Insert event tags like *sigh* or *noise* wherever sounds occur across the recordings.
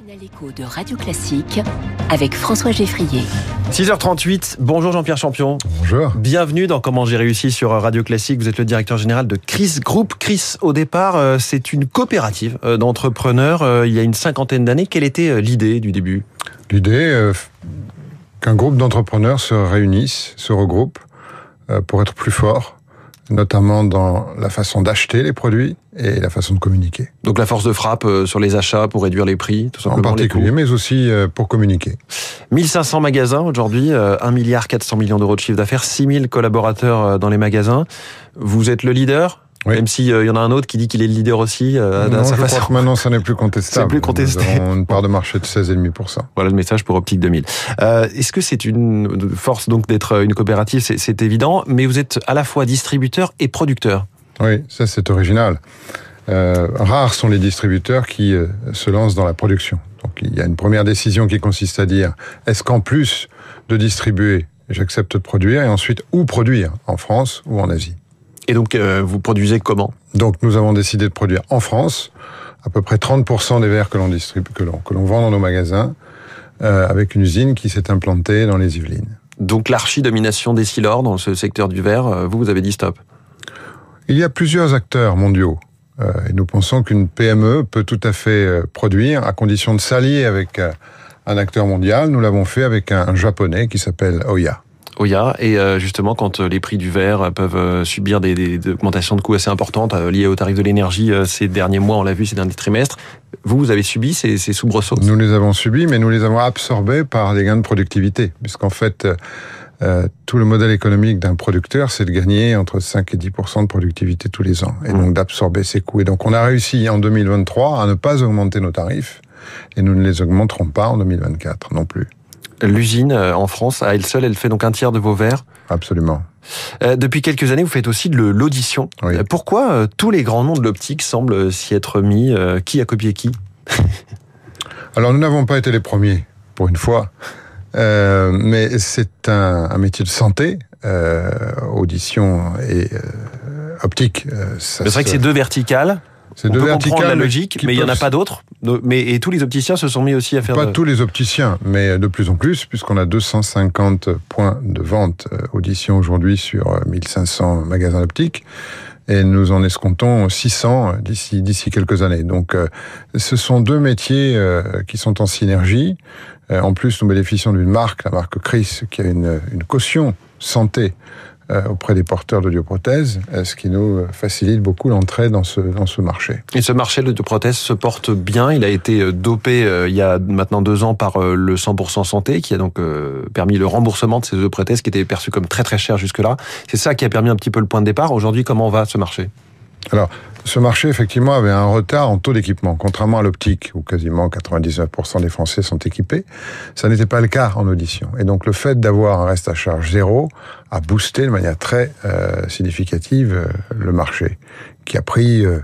matinale écho de Radio Classique avec François Geffrier. 6h38, bonjour Jean-Pierre Champion. Bonjour. Bienvenue dans Comment j'ai réussi sur Radio Classique. Vous êtes le directeur général de Chris Group. Chris, au départ, euh, c'est une coopérative euh, d'entrepreneurs euh, il y a une cinquantaine d'années. Quelle était l'idée du début? L'idée qu'un groupe d'entrepreneurs se réunissent, se regroupent pour être plus fort notamment dans la façon d'acheter les produits et la façon de communiquer. Donc la force de frappe euh, sur les achats pour réduire les prix, tout simplement. En particulier, mais aussi euh, pour communiquer. 1500 magasins aujourd'hui, 1 euh, milliard 400 millions d'euros de chiffre d'affaires, 6000 collaborateurs dans les magasins. Vous êtes le leader? Même s'il euh, y en a un autre qui dit qu'il est le leader aussi. Euh, non, je crois que maintenant, ça n'est plus contestable. C'est plus contesté. Nous avons une part de marché de 16,5%. Voilà le message pour Optique 2000. Euh, Est-ce que c'est une force donc d'être une coopérative? C'est évident, mais vous êtes à la fois distributeur et producteur. Oui, ça c'est original. Euh, rares sont les distributeurs qui euh, se lancent dans la production. Donc il y a une première décision qui consiste à dire est-ce qu'en plus de distribuer, j'accepte de produire et ensuite où produire en France ou en Asie? Et donc, euh, vous produisez comment? Donc, nous avons décidé de produire en France à peu près 30% des verres que l'on distribue, que l'on que l'on vend dans nos magasins, euh, avec une usine qui s'est implantée dans les Yvelines. Donc, l'archi-domination des silors dans ce secteur du verre, euh, vous, vous avez dit stop? Il y a plusieurs acteurs mondiaux. Euh, et nous pensons qu'une PME peut tout à fait produire à condition de s'allier avec un acteur mondial. Nous l'avons fait avec un, un japonais qui s'appelle Oya. Oya. Et euh, justement, quand euh, les prix du verre peuvent euh, subir des, des, des augmentations de coûts assez importantes liées au tarif de l'énergie ces derniers mois, on l'a vu ces derniers trimestres, vous, vous avez subi ces, ces soubresauts? Nous les avons subis, mais nous les avons absorbés par des gains de productivité. Puisqu'en fait, euh, tout le modèle économique d'un producteur, c'est de gagner entre 5 et 10 de productivité tous les ans, et donc d'absorber ces coûts. Et donc on a réussi en 2023 à ne pas augmenter nos tarifs, et nous ne les augmenterons pas en 2024 non plus. L'usine en France, à elle seule, elle fait donc un tiers de vos verres Absolument. Euh, depuis quelques années, vous faites aussi de l'audition. Oui. Euh, pourquoi euh, tous les grands noms de l'optique semblent s'y être mis euh, Qui a copié qui? *laughs* Alors nous n'avons pas été les premiers, pour une fois. Euh, mais c'est un, un, métier de santé, euh, audition et euh, optique. c'est vrai que c'est deux verticales. C'est deux verticales. la logique, mais il n'y en a pas d'autres. Mais et tous les opticiens se sont mis aussi à faire. Pas de... tous les opticiens, mais de plus en plus, puisqu'on a 250 points de vente audition aujourd'hui sur 1500 magasins optiques et nous en escomptons 600 d'ici d'ici quelques années. Donc, euh, ce sont deux métiers euh, qui sont en synergie. Euh, en plus, nous bénéficions d'une marque, la marque Chris, qui a une, une caution santé auprès des porteurs d'audioprothèses, ce qui nous facilite beaucoup l'entrée dans ce, dans ce marché. Et ce marché de se porte bien. Il a été dopé euh, il y a maintenant deux ans par euh, le 100% santé, qui a donc euh, permis le remboursement de ces audioprothèses qui étaient perçues comme très très chères jusque-là. C'est ça qui a permis un petit peu le point de départ. Aujourd'hui, comment va ce marché? Alors, ce marché, effectivement, avait un retard en taux d'équipement. Contrairement à l'optique, où quasiment 99% des Français sont équipés, ça n'était pas le cas en audition. Et donc, le fait d'avoir un reste à charge zéro a boosté de manière très euh, significative euh, le marché, qui a pris euh,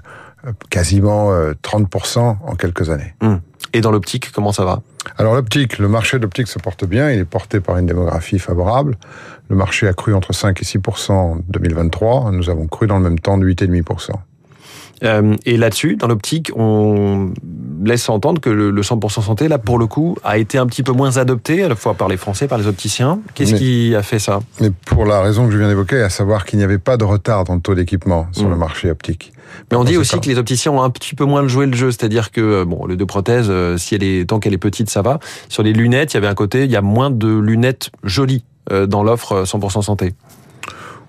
quasiment 30% en quelques années. Mmh. Et dans l'optique, comment ça va? Alors l'optique, le marché de l'optique se porte bien, il est porté par une démographie favorable. Le marché a cru entre 5 et 6% en 2023, nous avons cru dans le même temps de 8,5 euh, et là-dessus, dans l'optique, on laisse entendre que le, le 100% santé, là, pour le coup, a été un petit peu moins adopté, à la fois par les Français, par les opticiens. Qu'est-ce qui a fait ça? Mais pour la raison que je viens d'évoquer, à savoir qu'il n'y avait pas de retard dans le taux d'équipement sur mmh. le marché optique. Mais on dit aussi que les opticiens ont un petit peu moins joué le jeu, c'est-à-dire que bon, le deux prothèses, si elle est tant qu'elle est petite, ça va. Sur les lunettes, il y avait un côté, il y a moins de lunettes jolies dans l'offre 100% santé.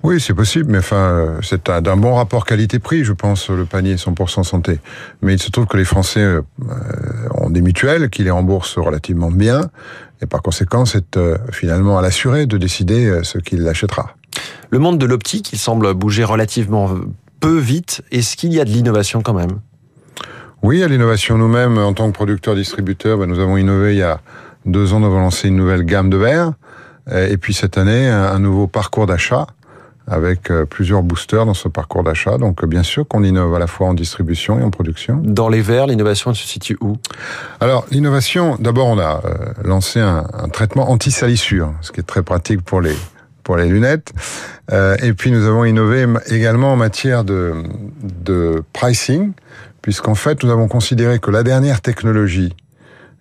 Oui, c'est possible, mais enfin, c'est d'un bon rapport qualité-prix, je pense, le panier 100% santé. Mais il se trouve que les Français euh, ont des mutuelles qui les remboursent relativement bien, et par conséquent, c'est euh, finalement à l'assuré de décider euh, ce qu'il achètera. Le monde de l'optique, il semble bouger relativement peu vite. Est-ce qu'il y a de l'innovation quand même? Oui, il y a l'innovation. Nous-mêmes, en tant que producteurs-distributeurs, ben, nous avons innové il y a deux ans, nous avons lancé une nouvelle gamme de verres. Et puis cette année, un nouveau parcours d'achat avec plusieurs boosters dans ce parcours d'achat. Donc bien sûr qu'on innove à la fois en distribution et en production. Dans les verres, l'innovation se situe où? Alors l'innovation, d'abord on a lancé un, un traitement anti-salissure, ce qui est très pratique pour les pour les lunettes. Euh, et puis nous avons innové également en matière de, de pricing, puisqu'en fait nous avons considéré que la dernière technologie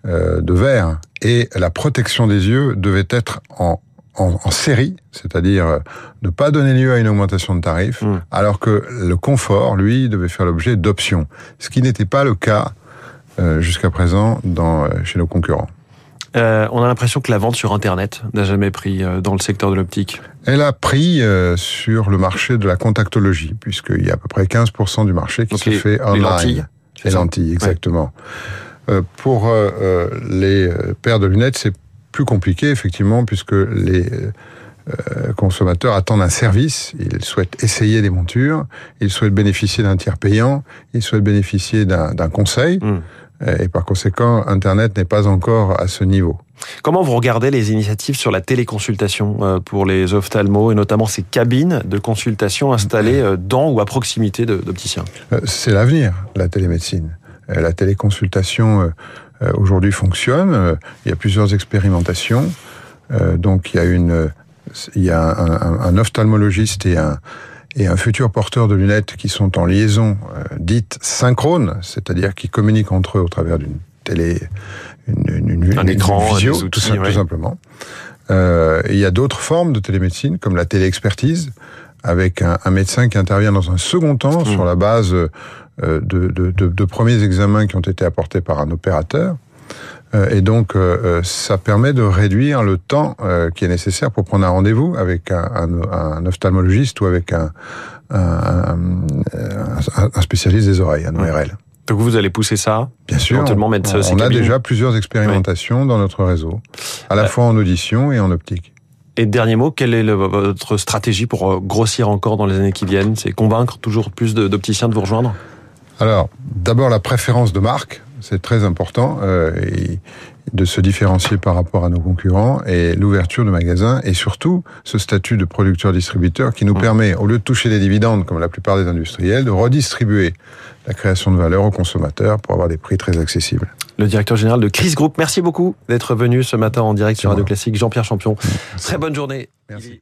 euh, de verre et la protection des yeux devaient être en, en, en série, c'est-à-dire euh, ne pas donner lieu à une augmentation de tarif, Mm. alors que le confort, lui, devait faire l'objet d'options, ce qui n'était pas le cas euh, jusqu'à présent dans, euh, chez nos concurrents. Euh, on a l'impression que la vente sur Internet n'a jamais pris dans le secteur de l'optique. Elle a pris sur le marché de la contactologie, puisqu'il y a à peu près 15% du marché qui Donc se les- fait les online. lentilles, c'est Les lentilles, exactement. Pour les paires de lunettes, c'est plus compliqué, effectivement, puisque les euh, consommateurs attendent un service, ils souhaitent essayer des montures, ils souhaitent bénéficier d'un tiers payant, ils souhaitent bénéficier d'un conseil, Mm. euh, et par conséquent, Internet n'est pas encore à ce niveau. Comment vous regardez les initiatives sur la téléconsultation euh, pour les ophtalmos et notamment ces cabines de consultation installées dans ou à proximité d'opticiens? C'est l'avenir, la télémédecine. Euh, La téléconsultation euh, euh, aujourd'hui fonctionne. Il y a plusieurs expérimentations. Euh, Donc il y a une, il y a un, un- un ophtalmologiste et un et un futur porteur de lunettes qui sont en liaison euh, dite synchrone, c'est-à-dire qui communiquent entre eux au travers d'une télé, une, une, une- Un une écran, visio, outils, tout, sim- ouais. tout simplement. Euh, il y a d'autres formes de télémédecine, comme la téléexpertise, avec un, un médecin qui intervient dans un second temps Mmh. sur la base euh, de, de, de, de premiers examens qui ont été apportés par un opérateur. Euh, et donc, euh, ça permet de réduire le temps qui est nécessaire pour prendre un rendez-vous avec un, un, un ophtalmologiste ou avec un, spécialiste des oreilles, un Ouais. ORL. Donc vous allez pousser ça Bien sûr, on, a déjà plusieurs expérimentations dans notre réseau, à la Euh, fois en audition et en optique. Et dernier mot, quelle est votre stratégie pour euh, grossir encore dans les années qui viennent? C'est convaincre toujours plus de- d'opticiens de vous rejoindre? Alors, d'abord la préférence de marque, c'est très important, euh, et de se différencier par rapport à nos concurrents, et l'ouverture de magasins, et surtout ce statut de producteur-distributeur qui nous Mmh. permet, au lieu de toucher les dividendes comme la plupart des industriels, de redistribuer la création de valeur aux consommateurs pour avoir des prix très accessibles. Le directeur général de Chris Group, merci beaucoup d'être venu ce matin en direct sur Radio. Classique, Jean-Pierre Champion. Très bonne journée. Merci.